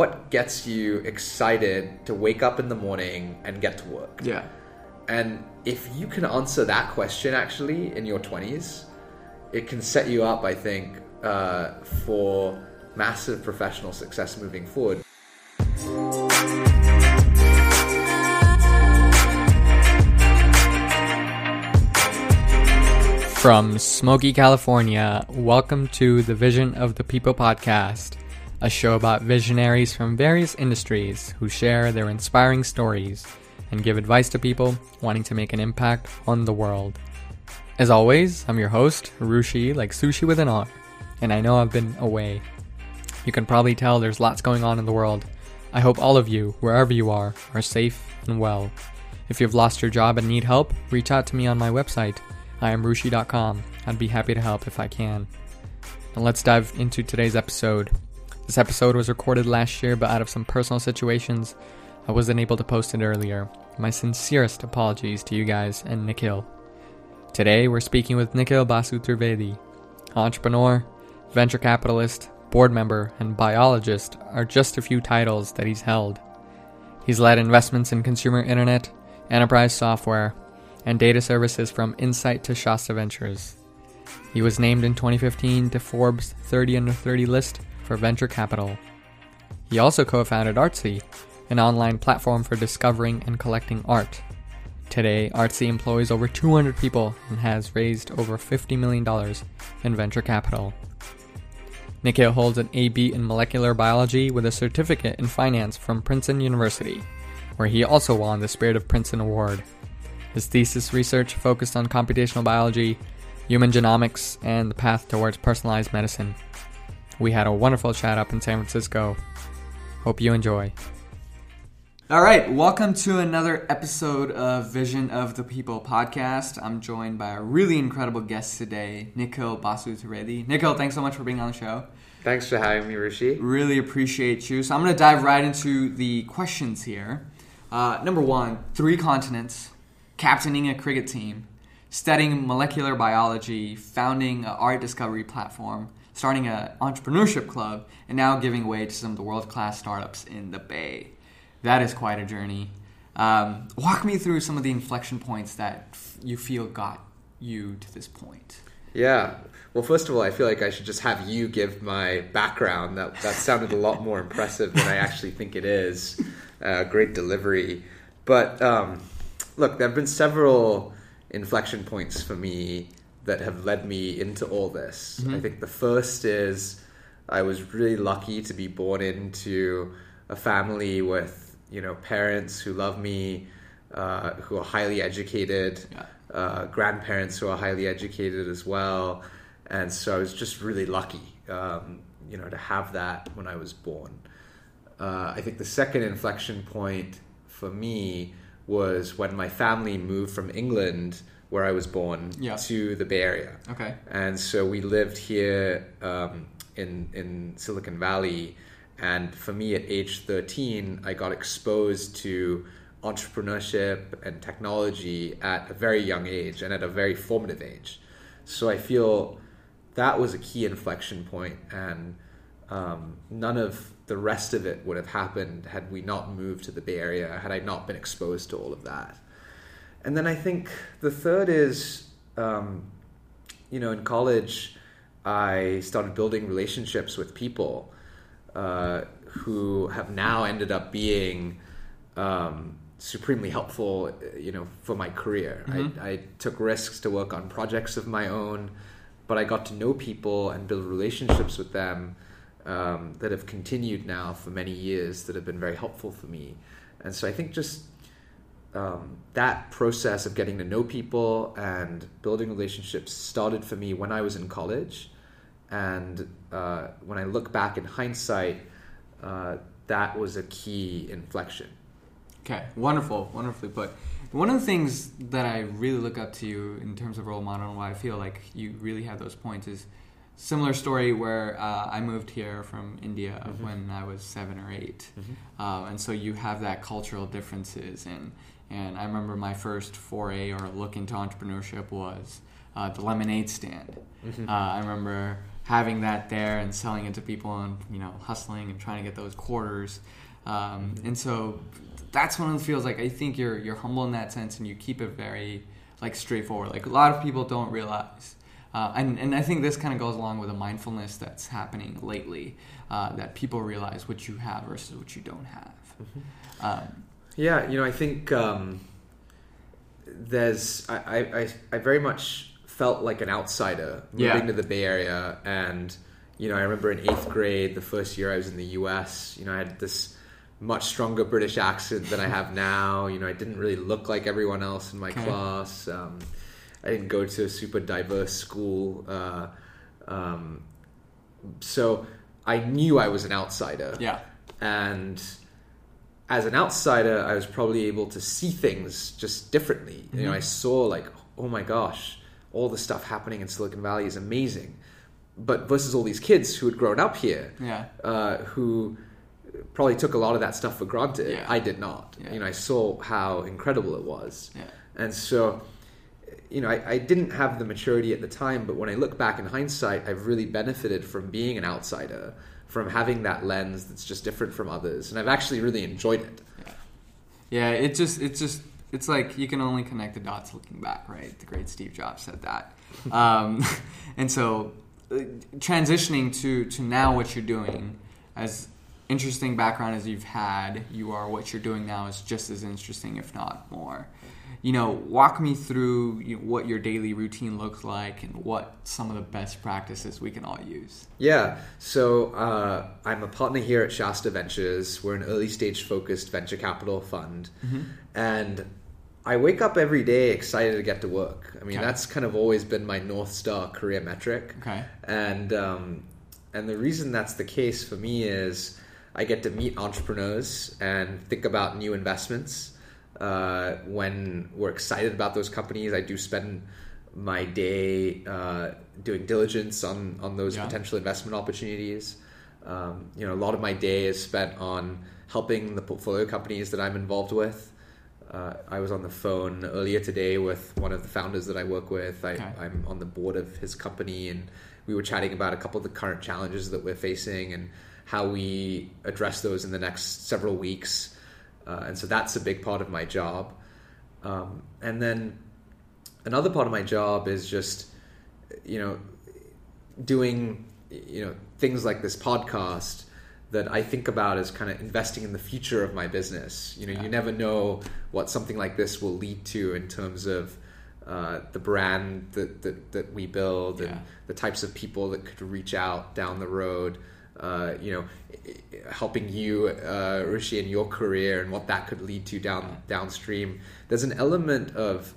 what gets you excited to wake up in the morning and get to work? Yeah. And if you can answer that question actually in your 20s, it can set you up, I think, uh, for massive professional success moving forward. From Smoky, California, welcome to the Vision of the People podcast, a show about visionaries from various industries who share their inspiring stories and give advice to people wanting to make an impact on the world. As always, I'm your host, Rushi, like sushi with an R, and I know I've been away. You can probably tell there's lots going on in the world. I hope all of you, wherever you are, are safe and well. If you've lost your job and need help, reach out to me on my website I am Rushi.com. I'd be happy to help if I can. And let's dive into today's episode. This episode was recorded last year, but out of some personal situations, I wasn't able to post it earlier. My sincerest apologies to you guys and Nikhil. Today, we're speaking with Nikhil Basu Trivedi. Entrepreneur, venture capitalist, board member, and biologist are just a few titles that he's held. He's led investments in consumer internet, enterprise software, and data services from Insight to Shasta Ventures. He was named in 2015 to Forbes 30 under 30 list for venture capital. He also co founded Artsy, an online platform for discovering and collecting art. Today, Artsy employs over 200 people and has raised over $50 million in venture capital. Nikhil holds an AB in molecular biology with a certificate in finance from Princeton University, where he also won the Spirit of Princeton Award. His thesis research focused on computational biology, human genomics, and the path towards personalized medicine. We had a wonderful chat up in San Francisco. Hope you enjoy. All right, welcome to another episode of Vision of the People podcast. I'm joined by a really incredible guest today, Nikhil Basu Trivedi. Nikhil, thanks so much for being on the show. Thanks for having me, Rishi. Really appreciate you. So I'm going to dive right into the questions here. Uh, number one, three continents, captaining a cricket team, studying molecular biology, founding an art discovery platform, starting an entrepreneurship club, and now giving way to some of the world class startups in the Bay. That is quite a journey. Um, walk me through some of the inflection points that f- you feel got you to this point. Yeah. Well, first of all, I feel like I should just have you give my background. That that sounded a lot more impressive than I actually think it is. Uh, great delivery, but um, look, there have been several inflection points for me that have led me into all this. Mm-hmm. I think the first is I was really lucky to be born into a family with you know parents who love me, uh, who are highly educated, yeah. uh, grandparents who are highly educated as well, and so I was just really lucky, um, you know, to have that when I was born. Uh, I think the second inflection point for me was when my family moved from England, where I was born, yeah. to the Bay Area. Okay. And so we lived here um, in in Silicon Valley, and for me, at age thirteen, I got exposed to entrepreneurship and technology at a very young age and at a very formative age. So I feel that was a key inflection point, and um, none of the rest of it would have happened had we not moved to the Bay Area, had I not been exposed to all of that. And then I think the third is, um, you know, in college, I started building relationships with people uh, who have now ended up being um, supremely helpful, you know, for my career. Mm-hmm. I, I took risks to work on projects of my own, but I got to know people and build relationships with them um, that have continued now for many years that have been very helpful for me. And so I think just um, that process of getting to know people and building relationships started for me when I was in college. And uh, when I look back in hindsight, uh, that was a key inflection. Okay, wonderful, wonderfully put. One of the things that I really look up to you in terms of role model and why I feel like you really have those points is similar story where uh, I moved here from India mm-hmm. when I was seven or 8 mm-hmm. uh, and so you have that cultural differences and and I remember my first foray or look into entrepreneurship was uh, the lemonade stand. Mm-hmm. Uh, I remember having that there and selling it to people and you know hustling and trying to get those quarters. Um, and so that's one of the feels like I think you're you're humble in that sense and you keep it very like straightforward. Like a lot of people don't realize. Uh, and, and I think this kind of goes along with the mindfulness that's happening lately, uh, that people realize what you have versus what you don't have. Mm-hmm. Um, yeah, you know, I think um, there's I, I, I very much felt like an outsider moving yeah. to the Bay Area, and you know, I remember in eighth grade, the first year I was in the U.S. You know, I had this much stronger British accent than I have now. You know, I didn't really look like everyone else in my okay. class. Um, I didn't go to a super diverse school, uh, um, so I knew I was an outsider. Yeah, and as an outsider, I was probably able to see things just differently. Mm-hmm. You know, I saw like, oh my gosh, all the stuff happening in Silicon Valley is amazing. But versus all these kids who had grown up here, yeah. uh, who probably took a lot of that stuff for granted. Yeah. I did not. Yeah. You know, I saw how incredible it was, yeah. and so, you know, I, I, didn't have the maturity at the time. But when I look back in hindsight, I've really benefited from being an outsider from having that lens that's just different from others, and I've actually really enjoyed it. Yeah, yeah it just it's just it's like you can only connect the dots looking back, right? The great Steve Jobs said that, um, and so uh, transitioning to to now what you're doing as interesting background as you've had, you are what you're doing now is just as interesting, if not more you know, walk me through you know, what your daily routine looks like and what some of the best practices we can all use. Yeah. So uh, I'm a partner here at Shasta Ventures. We're an early stage focused venture capital fund. Mm-hmm. And I wake up every day excited to get to work. I mean, okay. that's kind of always been my North Star career metric. Okay. And, um, and the reason that's the case for me is I get to meet entrepreneurs and think about new investments uh, when we're excited about those companies, I do spend my day uh, doing diligence on on those yeah. potential investment opportunities. Um, you know, a lot of my day is spent on helping the portfolio companies that I'm involved with. Uh, I was on the phone earlier today with one of the founders that I work with. I, am on the board of his company, and we were chatting about a couple of the current challenges that we're facing and how we address those in the next several weeks. Uh, and so that's a big part of my job. Um, and then another part of my job is just, you know, doing, you know, things like this podcast that I think about as kind of investing in the future of my business. You know, yeah. you never know what something like this will lead to in terms of uh, the brand that, that, that we build yeah. and the types of people that could reach out down the road. Uh, you know, helping you, uh, Rishi, in your career and what that could lead to down downstream. There's an element of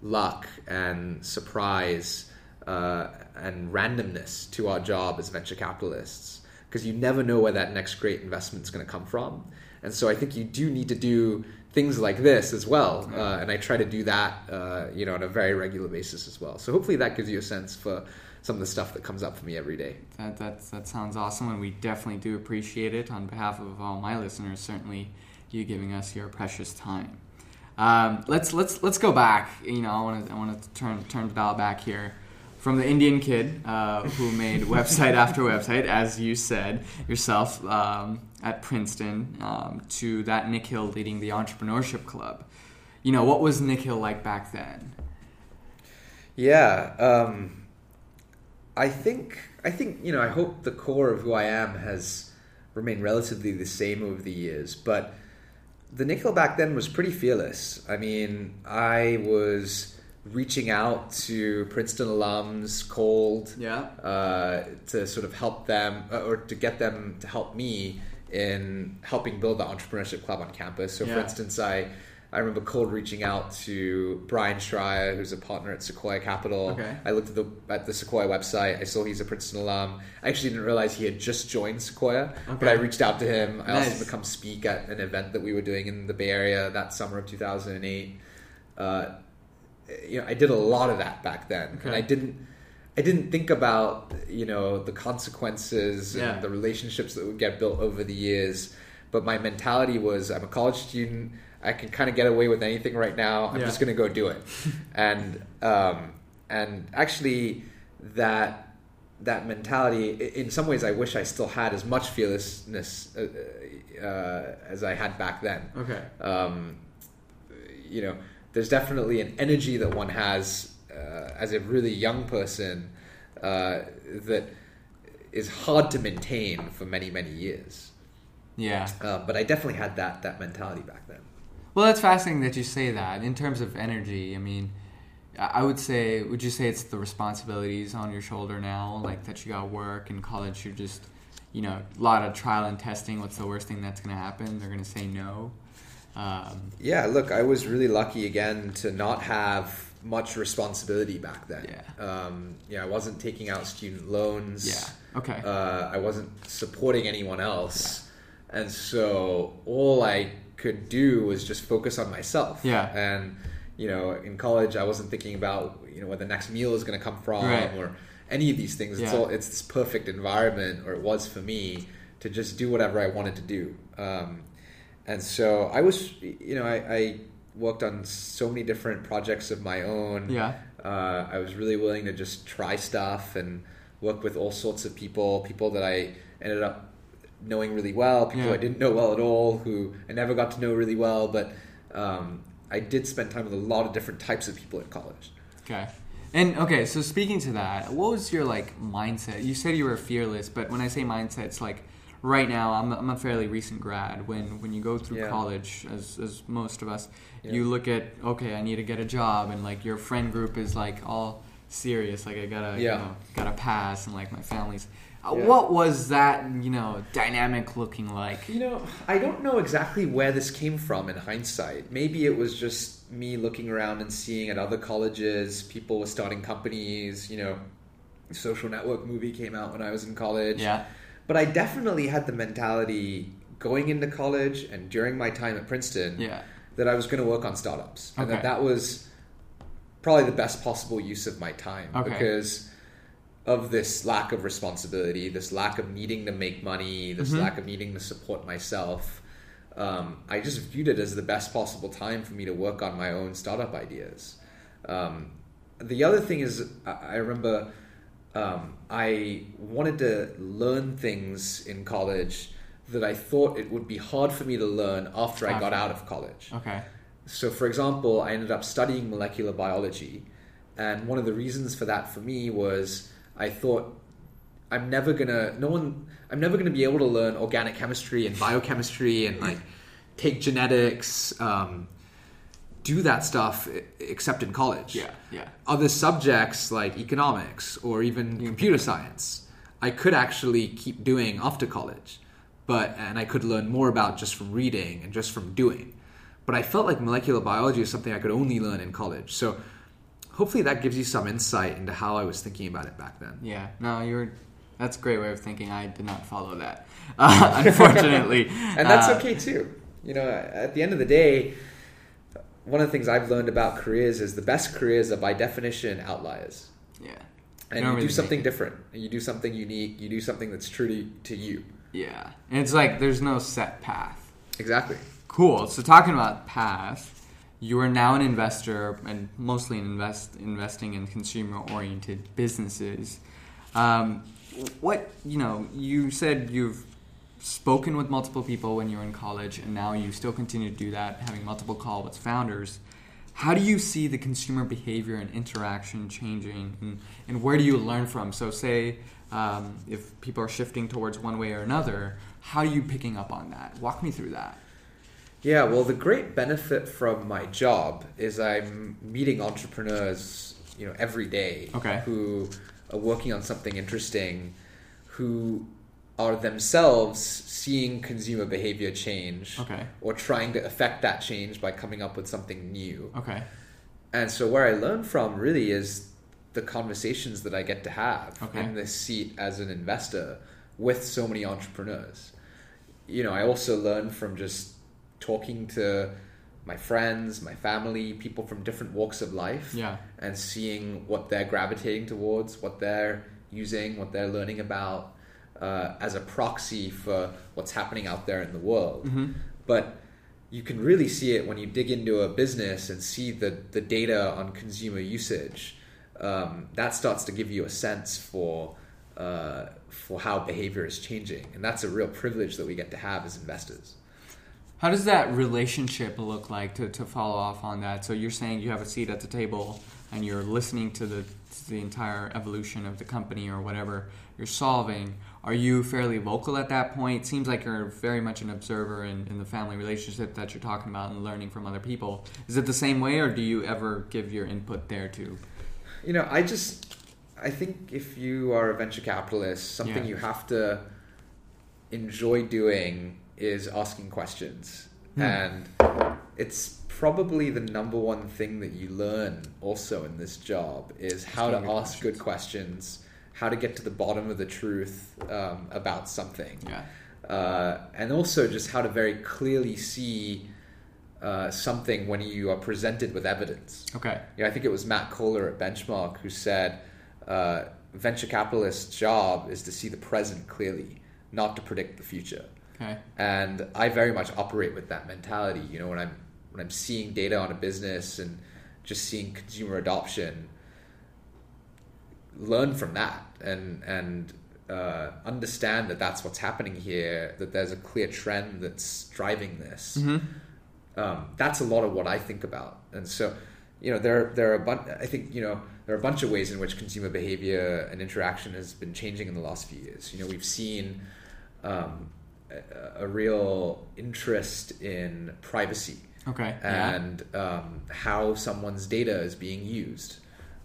luck and surprise uh, and randomness to our job as venture capitalists because you never know where that next great investment is going to come from. And so I think you do need to do things like this as well. Uh, and I try to do that, uh, you know, on a very regular basis as well. So hopefully that gives you a sense for some of the stuff that comes up for me every day. That, that, that sounds awesome, and we definitely do appreciate it on behalf of all my listeners. Certainly, you giving us your precious time. Um, let's let's let's go back. You know, I want to I want to turn turn the dial back here from the Indian kid uh, who made website after website, as you said yourself um, at Princeton, um, to that Nikhil leading the entrepreneurship club. You know, what was Nikhil like back then? Yeah. Um, I think I think you know I hope the core of who I am has remained relatively the same over the years, but the Nikhil back then was pretty fearless. I mean, I was reaching out to Princeton alums cold yeah. uh, to sort of help them uh, or to get them to help me in helping build the entrepreneurship club on campus. So, yeah. for instance, I I remember cold reaching out to Bryan Schreier, who's a partner at Sequoia Capital. Okay. I looked at the at the Sequoia website. I saw he's a Princeton alum. I actually didn't realize he had just joined Sequoia, okay. but I reached out to him. I nice. also become speak at an event that we were doing in the Bay Area that summer of 2008. Uh, you know, I did a lot of that back then, okay. and I didn't. I didn't think about you know the consequences yeah. and the relationships that would get built over the years, but my mentality was I'm a college student. I can kind of get away with anything right now. I'm yeah. just going to go do it. and um, and actually, that that mentality. In some ways, I wish I still had as much fearlessness uh, uh, as I had back then. Okay. Um, you know, there's definitely an energy that one has uh, as a really young person uh, that is hard to maintain for many many years. Yeah. Uh, but I definitely had that that mentality back then. Well, that's fascinating that you say that. In terms of energy, I mean, I would say, would you say it's the responsibilities on your shoulder now, like that you got work in college? You're just, you know, a lot of trial and testing. What's the worst thing that's going to happen? They're going to say no. Um, Yeah, look, I was really lucky again to not have much responsibility back then. Yeah. Um, yeah, I wasn't taking out student loans. yeah. Okay. Uh, I wasn't supporting anyone else, and so all I could do was just focus on myself. Yeah. And you know, in college, I wasn't thinking about you know where the next meal is going to come from Right. or any of these things. It's all it's this perfect environment, or it was for me to just do whatever I wanted to do. Um, and so I was, you know, I, I worked on so many different projects of my own. yeah. Uh, I was really willing to just try stuff and work with all sorts of people, people that I ended up knowing really well, people Yeah. I didn't know well at all, who I never got to know really well. But um, I did spend time with a lot of different types of people in college. Okay. And okay, so speaking to that, what was your like mindset? You said you were fearless, but when I say mindset, it's like right now I'm, I'm a fairly recent grad. When when you go through Yeah. college, as as most of us, Yeah. you look at okay, I need to get a job, and like your friend group is like all serious, like I gotta Yeah. you know, gotta pass, and like my family's. Uh, Yeah. What was that you know dynamic looking like? You know, I don't know exactly where this came from in hindsight. Maybe it was just me looking around and seeing at other colleges, people were starting companies, you know, Social Network movie came out when I was in college. Yeah. But I definitely had the mentality going into college and during my time at Princeton Yeah. that I was going to work on startups. And that that was probably the best possible use of my time Okay. because of this lack of responsibility, this lack of needing to make money, this Mhm. lack of needing to support myself. Um, I just viewed it as the best possible time for me to work on my own startup ideas. Um, the other thing is, I, I remember um, I wanted to learn things in college that I thought it would be hard for me to learn after I got out of college. Okay. So, for example, I ended up studying molecular biology, and one of the reasons for that for me was I thought I'm never gonna, no one, I'm never gonna be able to learn organic chemistry and biochemistry and like take genetics, um, do that stuff except in college Yeah. Yeah. other subjects like economics or even computer science i could actually keep doing after college but and i could learn more about just from reading and just from doing but i felt like molecular biology is something i could only learn in college. So hopefully that gives you some insight into how i was thinking about it back then. Yeah, no, you're. That's a great way of thinking. I did not follow that, uh, unfortunately. and that's Uh, okay too. You know at the end of the day one of the things i've learned about careers is the best careers are by definition outliers. Yeah, and don't you really do something different. And you do something unique. You do something that's true to, to you. Yeah, and it's like there's no set path. exactly Cool. So talking about path, you are now an investor and mostly in invest investing in consumer oriented businesses. Um, what you know, you said you've spoken with multiple people when you were in college, and now you still continue to do that, having multiple calls with founders. How do you see the consumer behavior and interaction changing, and, and where do you learn from? So, say um, if people are shifting towards one way or another, how are you picking up on that? Walk me through that. Yeah, well, the great benefit from my job is I'm meeting entrepreneurs, you know, every day Okay. who are working on something interesting, who are themselves seeing consumer behavior change Okay. or trying to affect that change by coming up with something new. Okay. And so where I learn from really is the conversations that I get to have Okay. in this seat as an investor with so many entrepreneurs. You know, I also learn from just talking to my friends, my family, people from different walks of life Yeah. and seeing what they're gravitating towards, what they're using, what they're learning about uh, as a proxy for what's happening out there in the world. hmm But you can really see it when you dig into a business and see the, the data on consumer usage. Um, that starts to give you a sense for uh, for how behavior is changing, and that's a real privilege that we get to have as investors. How does that relationship look like to, to follow off on that? So you're saying you have a seat at the table and you're listening to the to the entire evolution of the company or whatever you're solving. Are you fairly vocal at that point? Seems like you're very much an observer in, in the family relationship that you're talking about and learning from other people. Is it the same way, or do you ever give your input there too? You know, I just I think if you are a venture capitalist, something Yeah. you have to enjoy doing is asking questions. Hmm. And it's probably the number one thing that you learn also in this job is how to ask good questions, how to get to the bottom of the truth um, about something. Yeah. Uh, and also just how to very clearly see uh, something when you are presented with evidence. Okay. Know, I think it was Matt Cohler at Benchmark who said uh, venture capitalist's job is to see the present clearly, not to predict the future. Okay. And I very much operate with that mentality. You know, when I'm when I'm seeing data on a business and just seeing consumer adoption, learn from that and and uh, understand that that's what's happening here. That there's a clear trend that's driving this Mm-hmm. um, that's a lot of what I think about. And so, you know, there there are a bunch. I think you know there are a bunch of ways in which consumer behavior and interaction has been changing in the last few years. You know, we've seen um, a, a real interest in privacy Okay. yeah. and um, how someone's data is being used,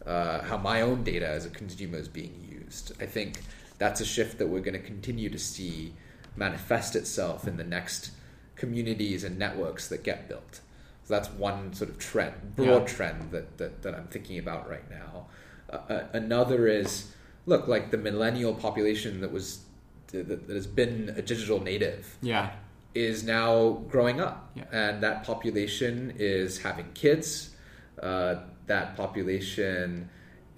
uh, how my own data as a consumer is being used. I think that's a shift that we're going to continue to see manifest itself in the next communities and networks that get built. So that's one sort of trend, broad Yeah. trend that, that, that I'm thinking about right now. Uh, uh, another is look like the millennial population that was that, that has been a digital native Yeah. is now growing up, Yeah. and that population is having kids. Uh, that population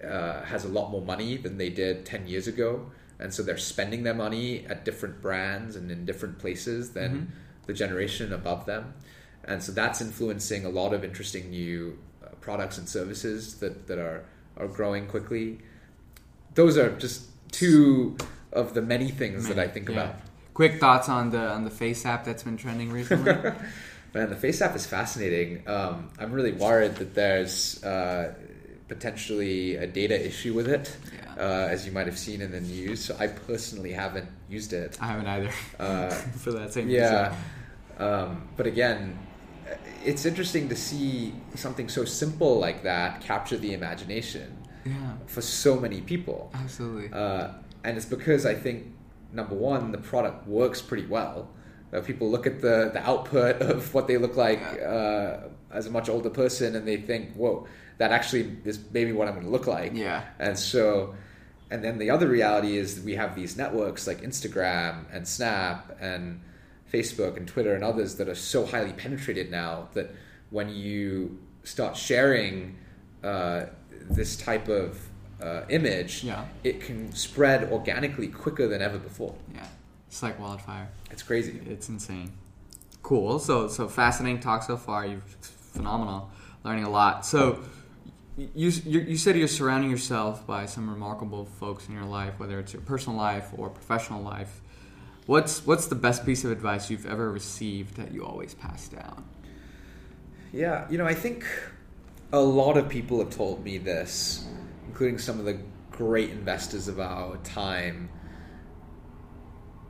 uh, has a lot more money than they did ten years ago, and so they're spending their money at different brands and in different places than Mhm. the generation above them, and so that's influencing a lot of interesting new uh, products and services that that are are growing quickly. Those are just two of the many things that I think Yeah. about. Quick thoughts on the on the FaceApp that's been trending recently. Man, the FaceApp is fascinating. Um, I'm really worried that there's uh, potentially a data issue with it, Yeah. uh, as you might have seen in the news. So I personally haven't used it. I haven't either. Uh, For that same reason. yeah, um, but again, it's interesting to see something so simple like that capture the imagination. Yeah. for so many people. Absolutely. Uh, and it's because I think number one, the product works pretty well. Uh, people look at the, the output of what they look like uh, as a much older person, and they think, "Whoa, that actually is maybe what I'm going to look like." Yeah. And so, and then the other reality is that we have these networks like Instagram and Snap and Facebook and Twitter and others that are so highly penetrated now that when you start sharing uh, this type of uh, image, Yeah. it can spread organically quicker than ever before. Yeah. It's like wildfire. It's crazy. It's insane. Cool. So so fascinating talk so far. You've phenomenal, learning a lot. So you you, you said you're surrounding yourself by some remarkable folks in your life, whether it's your personal life or professional life. What's what's the best piece of advice you've ever received that you always pass down? Yeah, you know, I think a lot of people have told me this, including some of the great investors of our time.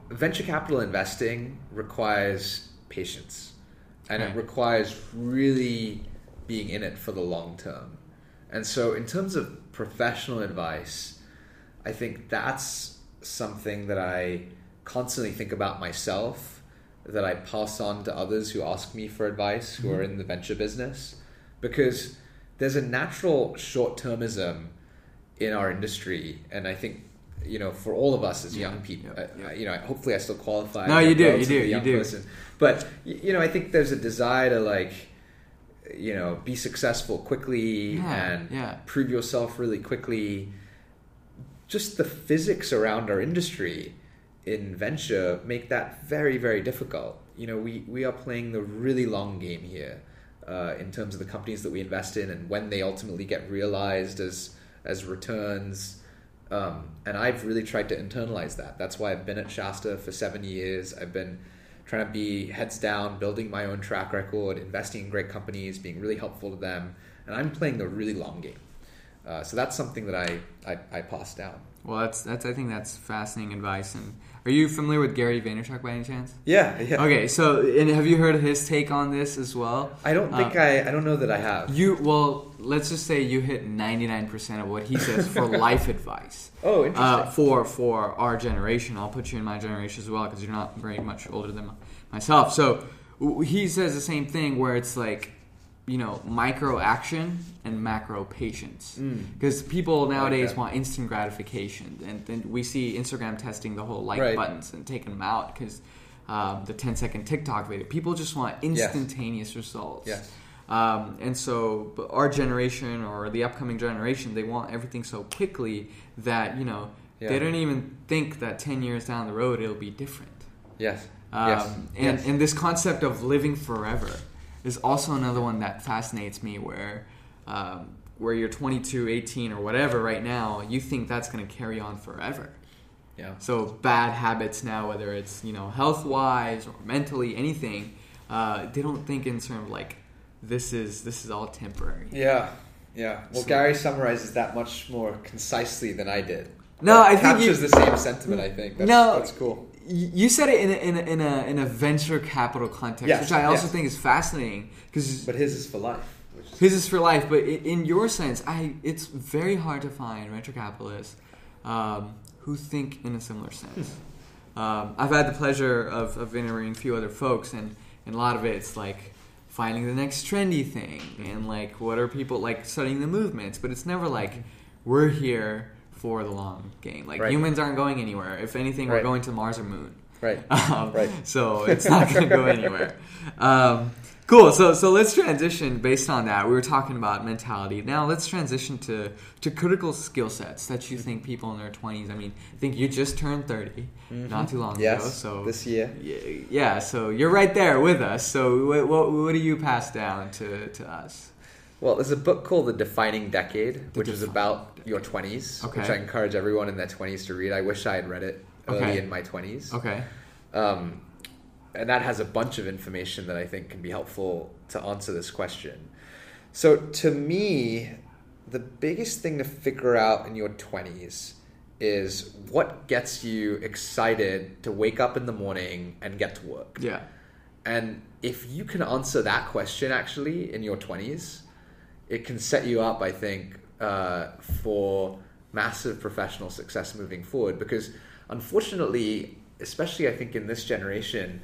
Venture capital investing requires patience and it hmm. requires really being in it for the long term. And so, in terms of professional advice, I think that's something that I constantly think about myself, that I pass on to others who ask me for advice who hmm. are in the venture business, because there's a natural short termism in our industry, and I think you know for all of us as Yeah, young people, yeah, uh, you know, hopefully I still qualify. No, you do, you do, you do. Person. But you know, I think there's a desire to like, you know, be successful quickly Yeah, and yeah. prove yourself really quickly. Just the physics around our industry in venture make that very, very difficult. You know, we, we are playing the really long game here uh, in terms of the companies that we invest in and when they ultimately get realized as as returns. Um, and I've really tried to internalize that. That's why I've been at Shasta for seven years. I've been trying to be heads down, building my own track record, investing in great companies, being really helpful to them, and I'm playing the really long game. Uh, so that's something that I, I, I pass down. Well, that's that's I think that's fascinating advice. And are you familiar with Gary Vaynerchuk by any chance? Yeah, yeah. Okay, so and have you heard his take on this as well? I don't think Uh, I I don't know that I have. You well, let's just say you hit ninety nine percent of what he says for life advice. Oh, interesting. Uh, for for our generation, I'll put you in my generation as well because you're not very much older than myself. So w- he says the same thing where it's like, you know, micro action and macro patience. Because people nowadays that. want instant gratification, and then we see Instagram testing the whole like Right. buttons and taking them out because um, the 10 second TikTok video. People just want instantaneous results. Yes. Um, and so, but our generation or the upcoming generation, they want everything so quickly that you know Yeah. they don't even think that ten years down the road it'll be different. yes. Um, yes. And yes. and this concept of living forever is also another one that fascinates me. Where um, where you're 22, 18, or whatever right now, you think that's going to carry on forever. yeah. So bad habits now, whether it's you know health wise or mentally, anything, uh, they don't think in terms of like this is this is all temporary. Yeah, yeah. Well, So- Gary summarizes that much more concisely than I did. No, I think you- captures the same sentiment. I think. That's, No. that's cool. You said it in a, in a, in a, in a venture capital context, Yes, which I also yes. think is fascinating because But his is for life. Which is, his is for life. But in your sense, I it's very hard to find venture capitalists um, who think in a similar sense. um, I've had the pleasure of, of interviewing a few other folks, and, and a lot of it's like finding the next trendy thing, and like what are people like studying the movements. But it's never like we're here for the long game. Like Right. humans aren't going anywhere. If anything, we're going to Mars or Moon. right. Um, Right. So it's not going to go anywhere. Um, cool. So so let's transition based on that. We were talking about mentality. Now let's transition to to critical skill sets that you think people in their twenties. I mean, I think you just turned 30 not too long Mm-hmm. Yes. ago. So this year. yeah, so you're right there with us. So what, what, what do you pass down to, to us? Well, there's a book called The Defining Decade, The which is Defining about your 20s, which I encourage everyone in their 20s to read. I wish I had read it early Okay. in my 20s. Okay. Um, and that has a bunch of information that I think can be helpful to answer this question. So, to me, the biggest thing to figure out in your 20s is what gets you excited to wake up in the morning and get to work. Yeah. And if you can answer that question actually in your 20s, it can set you up, I think, uh, for massive professional success moving forward. Because unfortunately, especially I think in this generation,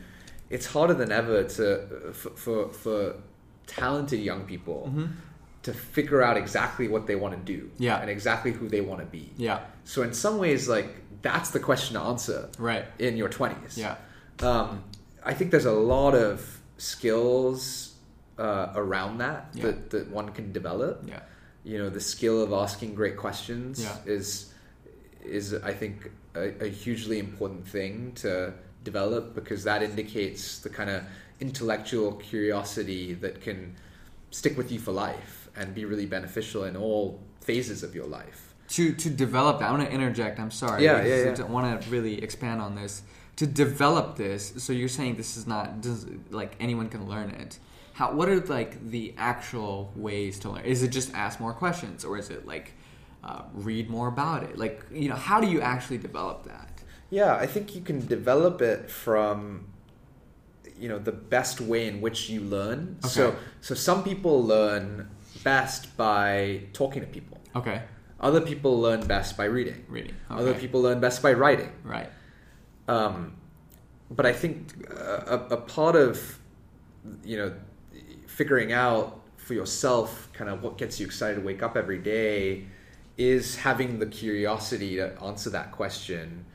it's harder than ever to for, for, for talented young people Mhm. to figure out exactly what they want to do Yeah. and exactly who they want to be. Yeah. So in some ways, like that's the question to answer Right. in your 20s. Yeah. Um, I think there's a lot of skills uh, around that, Yeah. that that one can develop. Yeah. You know, the skill of asking great questions Yeah. is is I think a, a hugely important thing to develop because that indicates the kind of intellectual curiosity that can stick with you for life and be really beneficial in all phases of your life. to to develop that, I want to interject. I'm sorry. Yeah, yeah, yeah. I want to really expand on this. To develop this, so you're saying this is not like anyone can learn it. How? What are like the actual ways to learn? Is it just ask more questions, or is it like uh, read more about it? Like you know, how do you actually develop that? Yeah, I think you can develop it from you know the best way in which you learn. So Okay. so some people learn best by talking to people. Okay, Other people learn best by reading. reading. Other people learn best by writing. right? Um, but I think a, a part of you know figuring out for yourself kind of what gets you excited to wake up every day is having the curiosity to answer that question.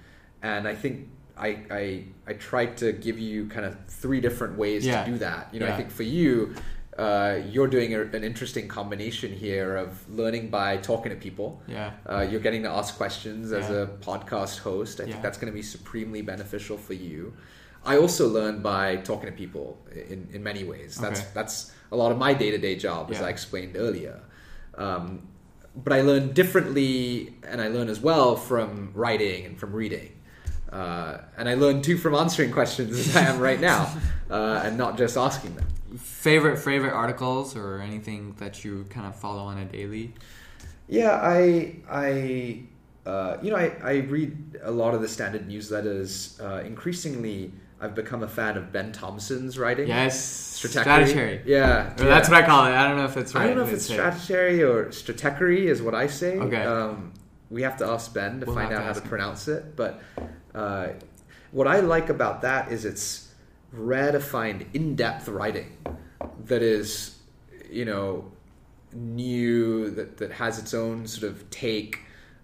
And I think I I, I tried to give you kind of three different ways Yeah. to do that. You know, Yeah. I think for you. Uh, you're doing a, an interesting combination here of learning by talking to people, Yeah. uh, you're getting to ask questions as a podcast host. I Yeah. think that's going to be supremely beneficial for you. I also learn by talking to people in, in many ways. That's Okay. that's a lot of my day to day job, as Yeah. I explained earlier. Um, but I learn differently, and I learn as well from writing and from reading. Uh, and I learn too from answering questions as I am right now, uh, and not just asking them. Favorite favorite articles or anything that you kind of follow on a daily? Yeah, I I uh, you know I, I read a lot of the standard newsletters. Uh, increasingly, I've become a fan of Ben Thompson's writing. Yes, Stratechery. stratechery. Yeah, That's what I call it. I don't know if it's right. I don't know if it's stratechery or stratechery is what I say. Okay. Um, we have to ask Ben to We'll find out to how to him. pronounce it. But uh, what I like about that is it's rare to find in-depth writing that is, you know, new that that has its own sort of take,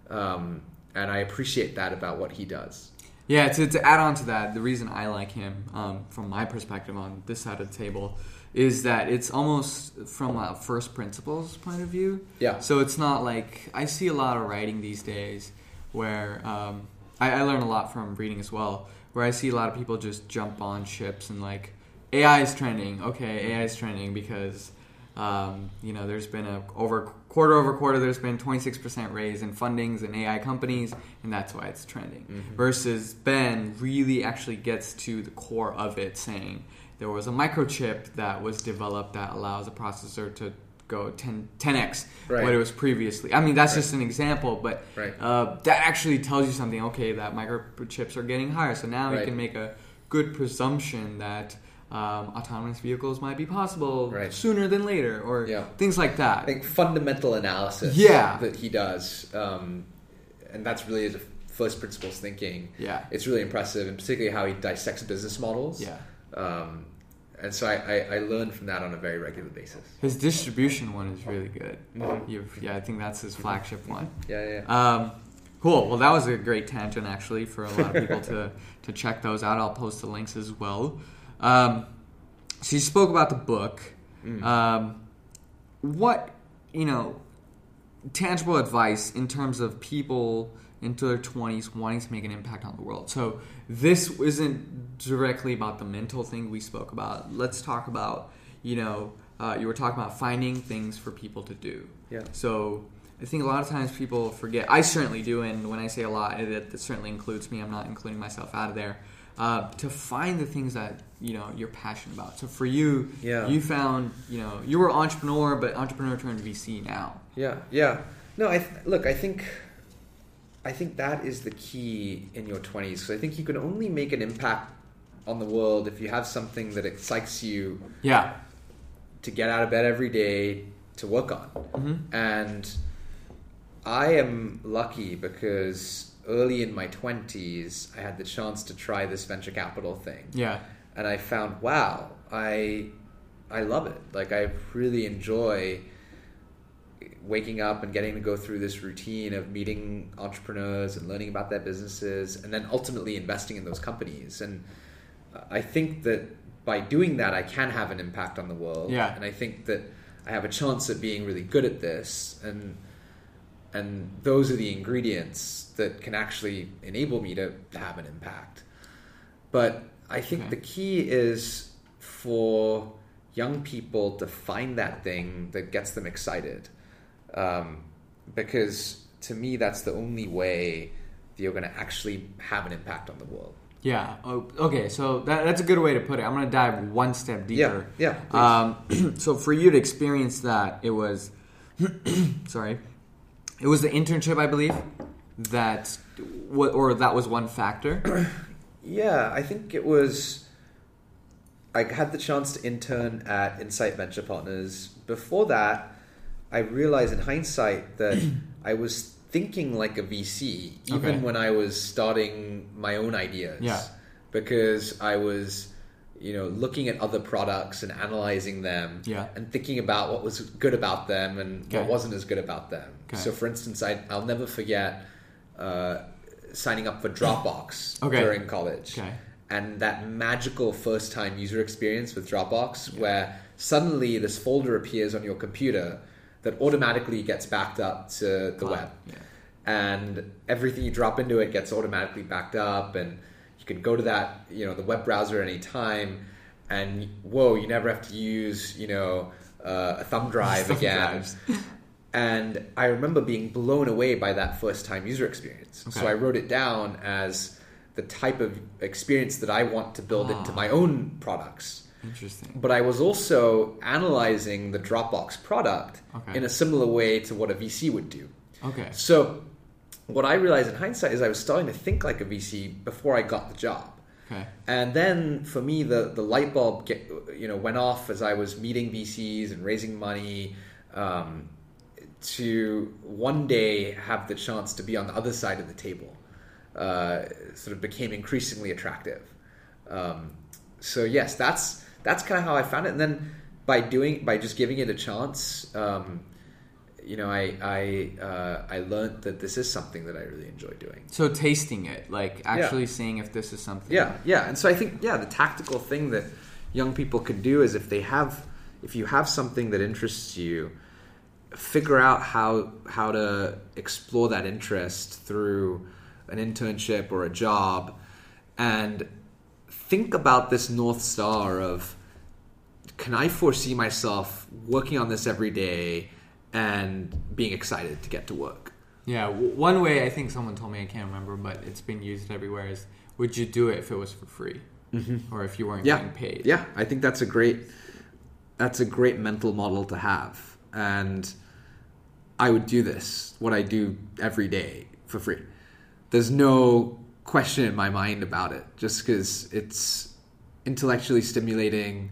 um, and I appreciate that about what he does. Yeah, to, to add on to that, the reason I like him, um, from my perspective on this side of the table, is that it's almost from a first principles point of view. Yeah. So it's not like I see a lot of writing these days where um, I, I learn a lot from reading as well, where I see a lot of people just jump on ships and like AI is trending. Okay, AI is trending because um, you know there's been a over quarter over quarter there's been 26% raise in fundings in AI companies and that's why it's trending. Versus Ben really actually gets to the core of it, saying there was a microchip that was developed that allows a processor to go 10, 10x Right. what it was previously. I mean, that's Right. just an example, but Right. uh, that actually tells you something. Okay, that microchips are getting higher, so now Right. can make a good presumption that um, autonomous vehicles might be possible Right. sooner than later, or Yeah. things like that. I think fundamental analysis Yeah. that he does, um, and that's really his first principles thinking. Yeah. it's really impressive, and particularly how he dissects business models. Yeah. um, and so I, I, I learn from that on a very regular basis. His distribution one is really good. Mhm. You've, yeah, I think that's his flagship one. Yeah, yeah. Um, cool. Well, that was a great tangent actually for a lot of people to to check those out. I'll post the links as well. Um, so you spoke about the book. Mm. Um, what you know, tangible advice in terms of people into their twenties wanting to make an impact on the world. So this isn't directly about the mental thing we spoke about. Let's talk about you know uh, you were talking about finding things for people to do. Yeah. So I think a lot of times people forget. I certainly do, and when I say a lot, it, it certainly includes me. I'm not including myself out of there. Uh, to find the things that you know you're passionate about. So for you, Yeah. you found you know you were entrepreneur, but entrepreneur turned VC now. Yeah, yeah. No, I th- look. I think, I think that is the key in your twenties. Because I think you can only make an impact on the world if you have something that excites you Yeah. to get out of bed every day to work on. hmm And I am lucky because early in my twenties, I had the chance to try this venture capital thing. Yeah. and I found wow, I I love it. Like I really enjoy waking up and getting to go through this routine of meeting entrepreneurs and learning about their businesses and then ultimately investing in those companies. And I think that by doing that I can have an impact on the world. Yeah. And I think that I have a chance at being really good at this and and those are the ingredients that can actually enable me to have an impact. But I think Okay. the key is for young people to find that thing that gets them excited. Um, because to me, that's the only way that you're going to actually have an impact on the world. Yeah. Oh, okay. So that, that's a good way to put it. I'm going to dive one step deeper. Yeah, yeah. Um, so for you to experience that, it was sorry, it was the internship, I believe, that what or that was one factor. Yeah, I think it was. I had the chance to intern at Insight Venture Partners. Before that, I realized in hindsight that I was thinking like a VC, even Okay. when I was starting my own ideas. Yeah. Because I was, you know, looking at other products and analyzing them Yeah. and thinking about what was good about them and Okay. what wasn't as good about them. Okay. So, for instance, I, I'll never forget uh, signing up for Dropbox Okay. during college. Okay. And that magical first time user experience with Dropbox, where suddenly this folder appears on your computer that automatically gets backed up to the Cloud, web. yeah. And everything you drop into it gets automatically backed up, and can go to that, you know, the web browser at any time. And whoa, you never have to use, you know, uh, a thumb drive Thumb again and I remember being blown away by that first time user experience. So I wrote it down as the type of experience that I want to build into Ah. my own products. Interesting. But I was also analyzing the Dropbox product Okay. in a similar way to what a VC would do. Okay. So what I realized in hindsight is I was starting to think like a VC before I got the job. Okay. And then for me, the, the light bulb get, you know went off as I was meeting VCs and raising money um, to one day have the chance to be on the other side of the table. Uh, sort of became increasingly attractive. Um, so yes, that's that's kind of how I found it. And then by doing by just giving it a chance, um, you know, I I uh, I learned that this is something that I really enjoy doing. So tasting it, like actually seeing if this is something. Yeah, yeah. And so I think yeah, the tactical thing that young people could do is if they have if you have something that interests you, figure out how how to explore that interest through an internship or a job and think about this north star of can I foresee myself working on this every day and being excited to get to work? Yeah. w- One way I think someone told me I can't remember, but it's been used everywhere is would you do it if it was for free, mm-hmm. or if you weren't yeah. getting paid? Yeah, I think that's a great that's a great mental model to have. And I would do this, what I do every day for free. There's no question in my mind about it, just because it's intellectually stimulating.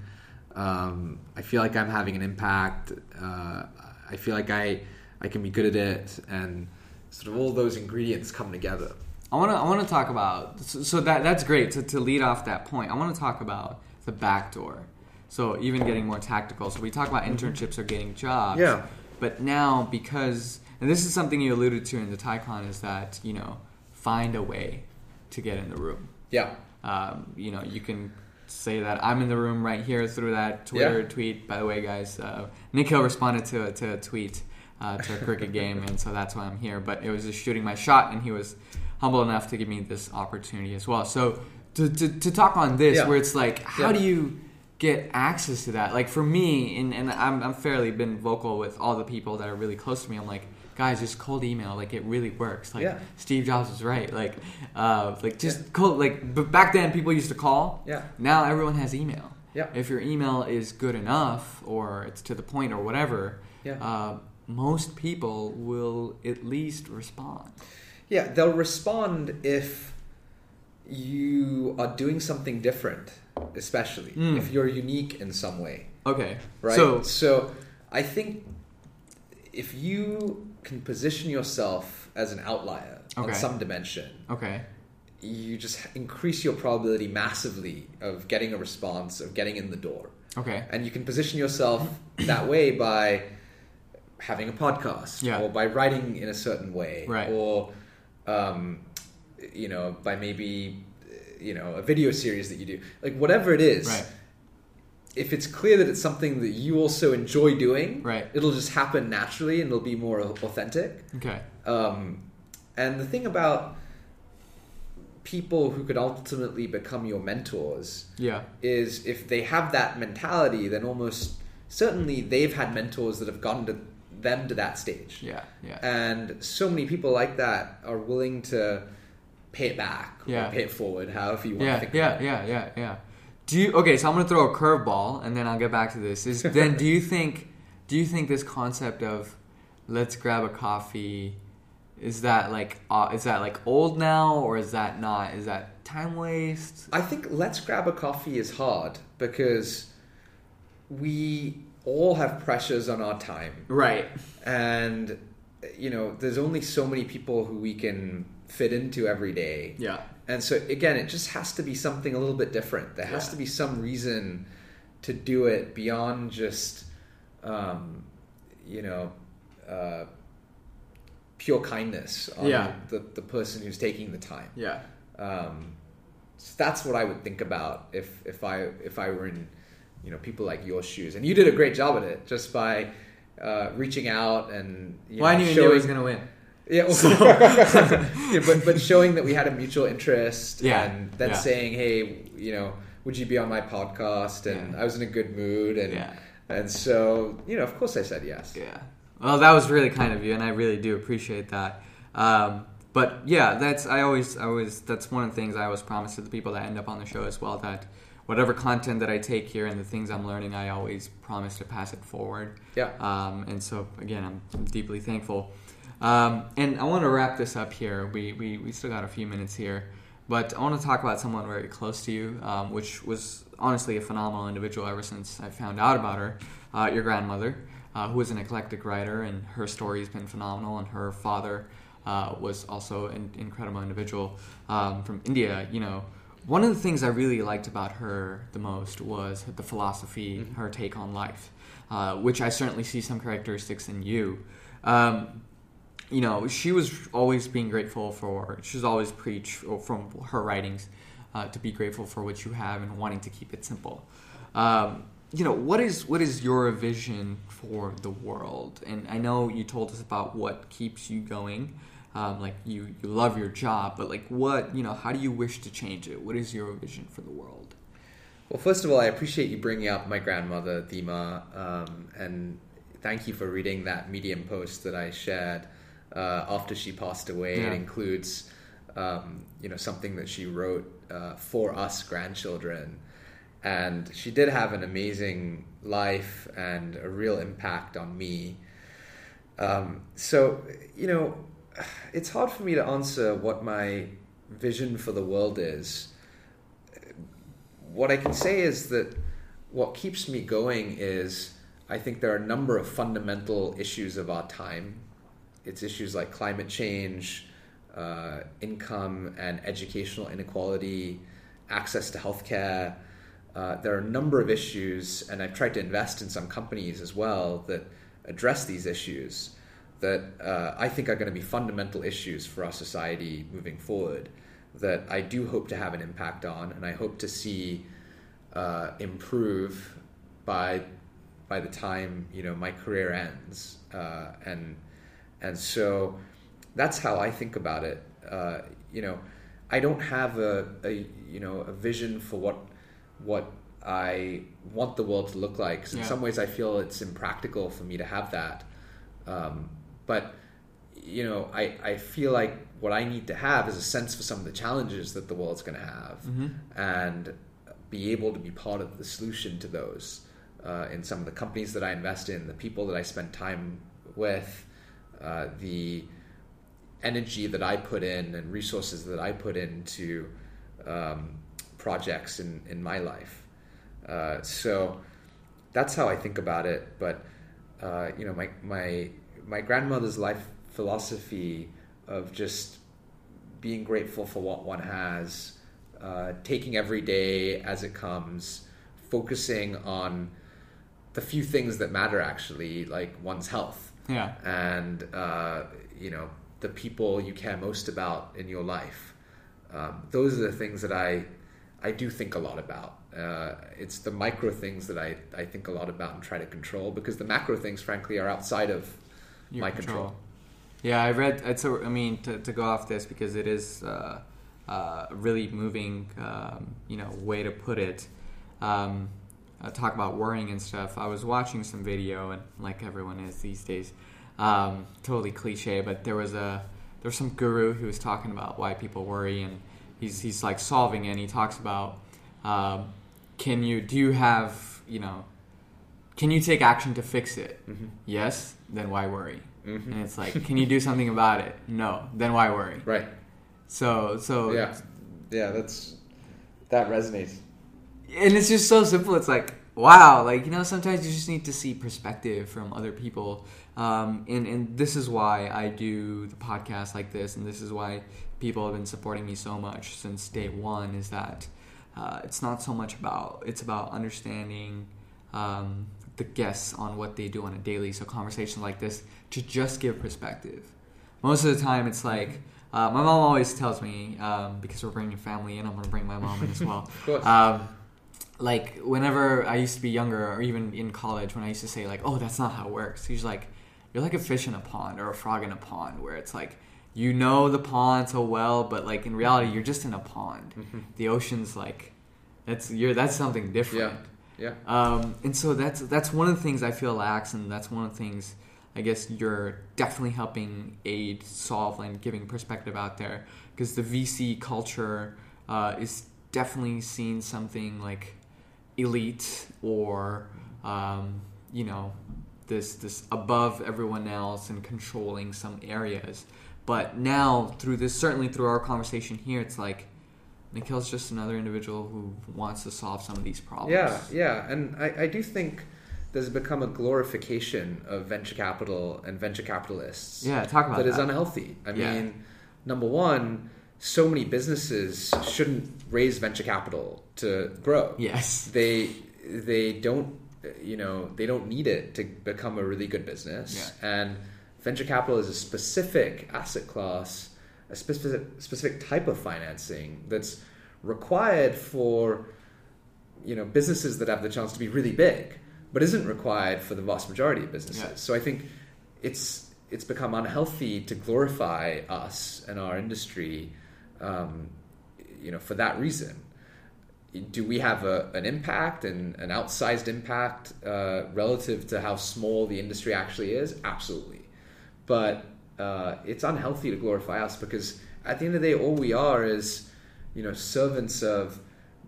Um, I feel like I'm having an impact. Uh, I feel like I I can be good at it, and sort of all those ingredients come together. I want to I want to talk about so, so that that's great to, to lead off that point. I want to talk about the back door. So even getting more tactical. So we talk about internships or getting jobs. Yeah. But now because and this is something you alluded to in the TyCon is that you know find a way to get in the room. Yeah. Um, you know you can say that I'm in the room right here through that Twitter Yeah. tweet. By the way, guys, uh, Nikhil responded to a, to a tweet uh, to a cricket game, and so that's why I'm here. But it was just shooting my shot, and he was humble enough to give me this opportunity as well. So to, to, to talk on this, Yeah. where it's like, how Yeah. do you get access to that? Like for me, and, and I'm, I'm fairly been vocal with all the people that are really close to me. I'm like, guys, just cold email. Like it really works. Like Yeah. Steve Jobs was right. Like, uh, like just Yeah. cold. Like, but back then people used to call. Yeah. Now everyone has email. Yeah. If your email is good enough, or it's to the point, or whatever, Yeah. uh, most people will at least respond. Yeah, they'll respond if you are doing something different, especially Mm. if you're unique in some way, Okay. right? So so I think if you can position yourself as an outlier on some dimension, okay. you just increase your probability massively of getting a response, of getting in the door. Okay. And you can position yourself that way by having a podcast Yeah. or by writing in a certain way Right. or um, you know by maybe you know a video series that you do like whatever it is Right. If it's clear that it's something that you also enjoy doing Right. it'll just happen naturally and it'll be more authentic Okay. um, and the thing about people who could ultimately become your mentors Yeah. is if they have that mentality, then almost certainly they've had mentors that have gotten to them to that stage. Yeah. Yeah. And so many people like that are willing to pay it back Yeah. or pay it forward, however you want yeah, to think yeah, about it. yeah, yeah, yeah. Do you okay? So I'm gonna throw a curveball, and then I'll get back to this. Is then do you think do you think this concept of let's grab a coffee is that like uh, is that like old now or is that not? Is that time waste? I think let's grab a coffee is hard because we all have pressures on our time. Right. And you know, there's only so many people who we can fit into every day. Yeah. And so again, it just has to be something a little bit different. There has Yeah. to be some reason to do it beyond just, um, you know, uh, pure kindness on Yeah. the, the person who's taking the time. Yeah. Um, so that's what I would think about if if I if I were in, you know, people like your shoes. And you did a great job at it just by uh, reaching out and you Well, I know, knew, showing, was gonna win. Yeah, well, yeah, but but showing that we had a mutual interest, Yeah, and then yeah. saying, hey, you know, would you be on my podcast? And Yeah. I was in a good mood, and Yeah. and so you know, of course, I said yes. Yeah. Well, that was really kind of you, and I really do appreciate that. Um, but yeah, that's I always I always that's one of the things I always promise to the people that end up on the show as well that whatever content that I take here and the things I'm learning, I always promise to pass it forward. Yeah. Um, and so again, I'm deeply thankful. Um, and I want to wrap this up here. We, we we still got a few minutes here, but I want to talk about someone very close to you, um, which was honestly a phenomenal individual ever since I found out about her. Uh, your grandmother, uh, who was an eclectic writer, and her story has been phenomenal, and her father uh, was also an incredible individual um, from India. You know, one of the things I really liked about her the most was the philosophy, mm-hmm. her take on life, uh, which I certainly see some characteristics in you. Um, you know, she was always being grateful for. She's always preached from her writings uh, to be grateful for what you have and wanting to keep it simple. Um, you know, what is what is your vision for the world? And I know you told us about what keeps you going um, like you you love your job, but like what you know, how do you wish to change it? What is your vision for the world? Well, first of all, I appreciate you bringing up my grandmother, Dima, um, and thank you for reading that Medium post that I shared uh, after she passed away. Yeah. It includes, um, you know, something that she wrote uh, for us grandchildren, and she did have an amazing life and a real impact on me. Um, so, you know, it's hard for me to answer what my vision for the world is. What I can say is that what keeps me going is I think there are a number of fundamental issues of our time. It's issues like climate change, uh, income and educational inequality, access to healthcare. Uh, there are a number of issues, and I've tried to invest in some companies as well that address these issues that uh, I think are going to be fundamental issues for our society moving forward that I do hope to have an impact on, and I hope to see uh, improve by by the time you know my career ends, uh, and and so that's how I think about it. Uh, you know, I don't have a, a you know a vision for what what I want the world to look like. So in some ways, I feel it's impractical for me to have that. Um, but you know, I, I feel like what I need to have is a sense for some of the challenges that the world's going to have, mm-hmm. and be able to be part of the solution to those uh, in some of the companies that I invest in, the people that I spend time with, uh, the energy that I put in and resources that I put into um, projects in, in my life. Uh, so that's how I think about it. But uh, you know, my my my grandmother's life philosophy of just being grateful for what one has, uh, taking every day as it comes, focusing on the few things that matter actually, like one's health. Yeah. And, uh, you know, the people you care most about in your life. Um, those are the things that I, I do think a lot about. Uh, it's the micro things that I, I think a lot about and try to control because the macro things, frankly, are outside of your my control. control. Yeah, I read. It's a, I mean, to, to go off this because it is uh, uh, really moving, um, you know, way to put it. Um, uh, talk about worrying and stuff. I was watching some video, and like everyone is these days, um, totally cliche. But there was a there was some guru who was talking about why people worry, and he's he's like solving it. and He talks about um, can you do you have you know can you take action to fix it? Mm-hmm. Yes, then why worry? Mm-hmm. And it's like, can you do something about it? No, then why worry? Right. So, so yeah, yeah, that's that resonates. And it's just so simple. It's like, wow, like you know, sometimes you just need to see perspective from other people. Um, and and this is why I do the podcast like this, and this is why people have been supporting me so much since day one. Is that uh, it's not so much about it's about understanding. Um, the guests on what they do on a daily. So conversations like this to just give perspective. Most of the time, it's like uh, my mom always tells me um, because we're bringing family in. I'm gonna bring my mom in as well. like whenever I used to be younger, or even in college, when I used to say like, "Oh, that's not how it works," she's like, "You're like a fish in a pond or a frog in a pond," where it's like you know the pond so well, but like in reality, you're just in a pond. Mm-hmm. The ocean's like that's you're that's something different. Yeah. Yeah. Um, and so that's that's one of the things I feel lacks, and that's one of the things I guess you're definitely helping aid solve and giving perspective out there because the VC culture uh, is definitely seeing something like elite or um, you know this this above everyone else and controlling some areas. But now through this, certainly through our conversation here, it's like Nikhil's just another individual who wants to solve some of these problems. Yeah, yeah, and I, I do think there's become a glorification of venture capital and venture capitalists. Yeah, talk about that that. is unhealthy. I Yeah. mean, number one, so many businesses shouldn't raise venture capital to grow. Yes. They they don't you know they don't need it to become a really good business. And venture capital is a specific asset class, a specific specific type of financing that's required for you know businesses that have the chance to be really big, but isn't required for the vast majority of businesses. Yeah. So I think it's it's become unhealthy to glorify us and our industry, um, you know, for that reason. Do we have a, an impact and an outsized impact uh, relative to how small the industry actually is? Absolutely, but uh, it's unhealthy to glorify us because at the end of the day, all we are is, you know, servants of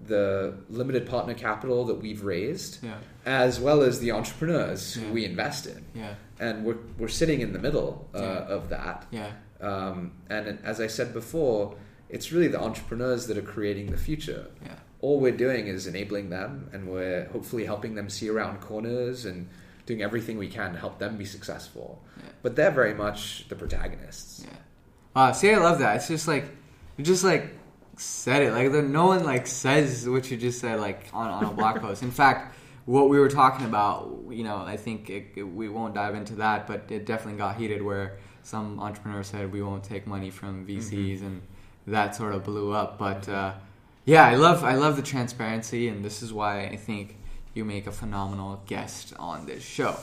the limited partner capital that we've raised, Yeah. as well as the entrepreneurs Yeah. who we invest in Yeah. and we're, we're sitting in the middle uh, of that. Yeah. Um, and as I said before, it's really the entrepreneurs that are creating the future. Yeah. All we're doing is enabling them, and we're hopefully helping them see around corners and doing everything we can to help them be successful. Yeah. But they're very much the protagonists. Yeah. Wow. See, I love that. It's just like you just like said it. Like no one like says what you just said like on, on a blog post. In fact, what we were talking about, you know, I think it, it- we won't dive into that, but it definitely got heated where some entrepreneur said we won't take money from VCs, mm-hmm. and that sort of blew up. But uh, yeah, I love I love the transparency, and this is why I think you make a phenomenal guest on this show.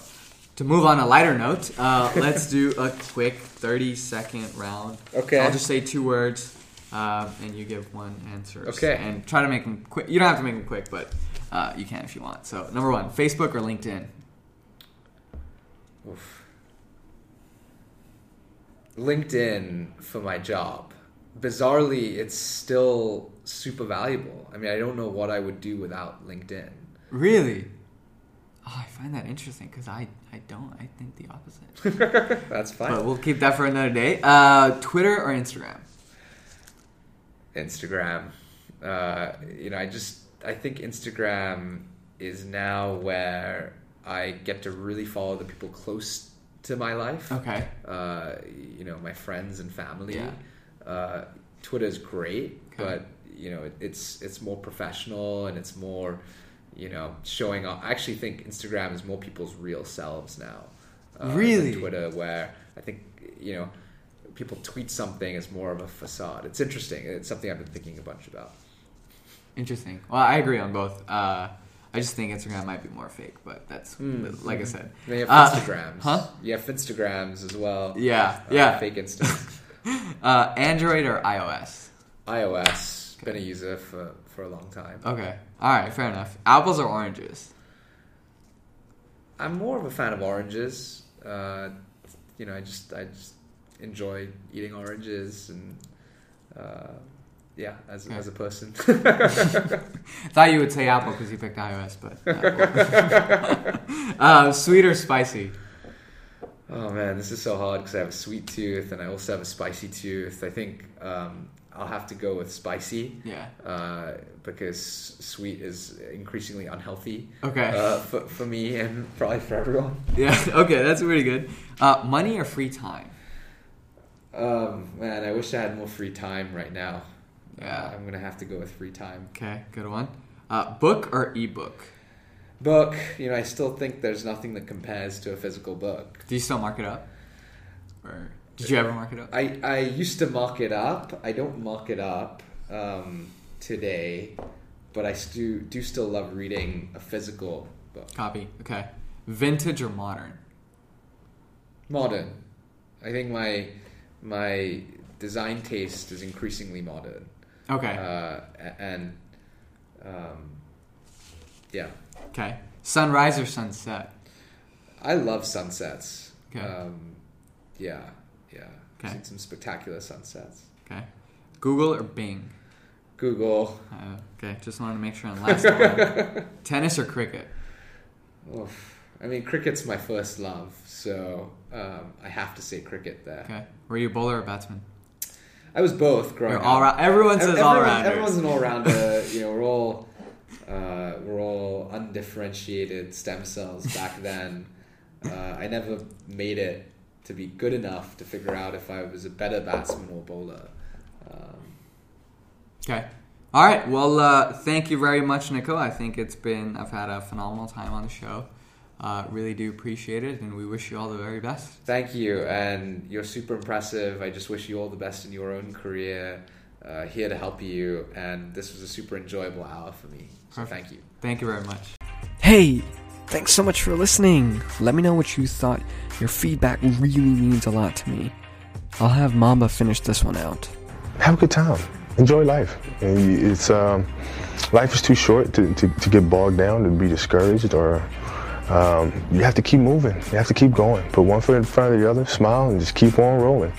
To move on a lighter note, uh, let's do a quick 30 second round. Okay. I'll just say two words, uh, and you give one answer. Okay. And try to make them quick. You don't have to make them quick, but uh, you can if you want. So, number one, Facebook or LinkedIn? Oof. LinkedIn for my job. Bizarrely, it's still super valuable. I mean, I don't know what I would do without LinkedIn. Really? Oh, I find that interesting because I, I don't. I think the opposite. That's fine. but we'll keep that for another day. Uh, Twitter or Instagram? Instagram. Uh, you know, I just I think Instagram is now where I get to really follow the people close to my life. Okay. Uh, you know, my friends and family. Yeah. Uh, is great, Okay. but you know, it, it's it's more professional and it's more, you know, showing off. I actually think Instagram is more people's real selves now. uh, than Really? Twitter, where I think you know people tweet something as more of a facade. It's interesting. It's something I've been thinking a bunch about. Interesting. Well, I agree on both. Uh, I just think Instagram might be more fake, but that's Mm. like I said. They have Uh, Instagrams. huh? You have Instagrams as well. Yeah, Uh, yeah. Fake Insta. Uh, Android or iOS? iOS. Been a user for, for a long time. Okay. All right. Fair enough. Apples or oranges? I'm more of a fan of oranges. Uh, you know, I just I just enjoy eating oranges and uh, yeah, as Yeah. as a person. Thought you would say apple because you picked iOS, but apple. uh, sweet or spicy? Oh man, this is so hard because I have a sweet tooth and I also have a spicy tooth. I think um, I'll have to go with spicy. Yeah. Uh, because sweet is increasingly unhealthy Okay. uh, for, for me and probably for everyone. yeah. Okay. That's really good. Uh, money or free time? Um, man, I wish I had more free time right now. Yeah. I'm gonna have to go with free time. Okay. Good one. Uh, book or ebook? Book, you know, I still think there's nothing that compares to a physical book. Do you still mark it up? Or did you ever mark it up? I, I used to mark it up. I don't mark it up um, today, but I stu- do still love reading a physical book. Copy. Okay. Vintage or modern? Modern. I think my my design taste is increasingly modern. Okay. Uh, and um, yeah, Okay. Sunrise or sunset? I love sunsets. Okay. Um, yeah, yeah. Okay. Seen some spectacular sunsets. Okay. Google or Bing? Google. Uh, okay, just wanted to make sure on last one. Tennis or cricket? Oof. I mean, cricket's my first love, so um, I have to say cricket there. Okay. Were you a bowler or batsman? I was both growing You're up. all round. Everyone says all rounders. Everyone's an all rounder. you know, we're all uh, we're all undifferentiated stem cells back then. Uh, I never made it to be good enough to figure out if I was a better batsman or bowler. Um, Okay. All right. Well, uh, thank you very much, Nikhil. I think it's been, I've had a phenomenal time on the show. Uh, really do appreciate it, and we wish you all the very best. thank you, and you're super impressive. I just wish you all the best in your own career. Uh, here to help you, and this was a super enjoyable hour for me. So Perfect. thank you. Thank you very much. Hey, thanks so much for listening. Let me know what you thought. Your feedback really means a lot to me. I'll have Mamba finish this one out. have a good time. Enjoy life. It's um, life is too short to, to, to get bogged down and be discouraged or um, you have to keep moving. You have to keep going. Put one foot in front of the other, smile, and just keep on rolling.